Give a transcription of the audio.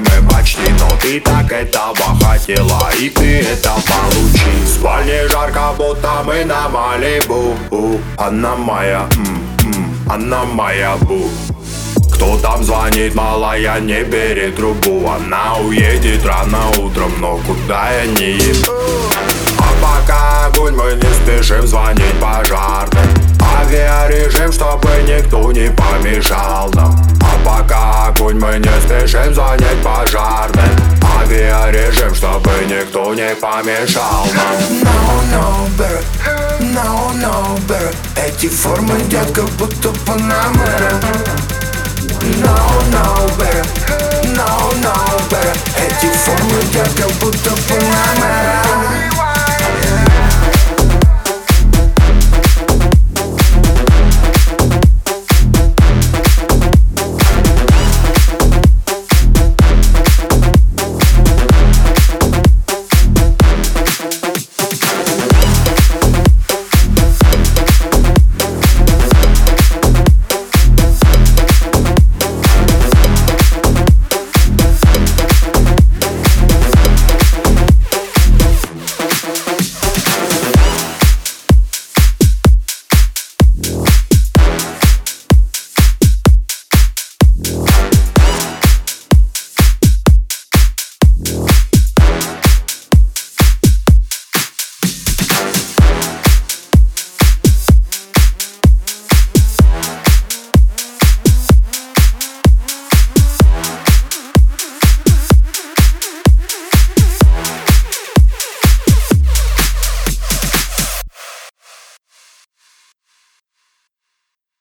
Мы почти Но ты так этого хотела и ты это получи В спальне жарко, будто мы на Малибу. Она моя, м-м, она моя бу. Кто там звонит, малая, не бери трубу. Она уедет рано утром, но куда я не ебу А пока огонь мы не спешим звонить пожарным Авиарежим, чтобы никто не помешал нам. А пока огонь мы не спешим звонить пожарным Авиарежим, чтобы никто не помешал нам. No, no, better No, no, better Эти формы, детка, будто Панамера No, no, better No, no, better Эти формы, детка, будто Панамера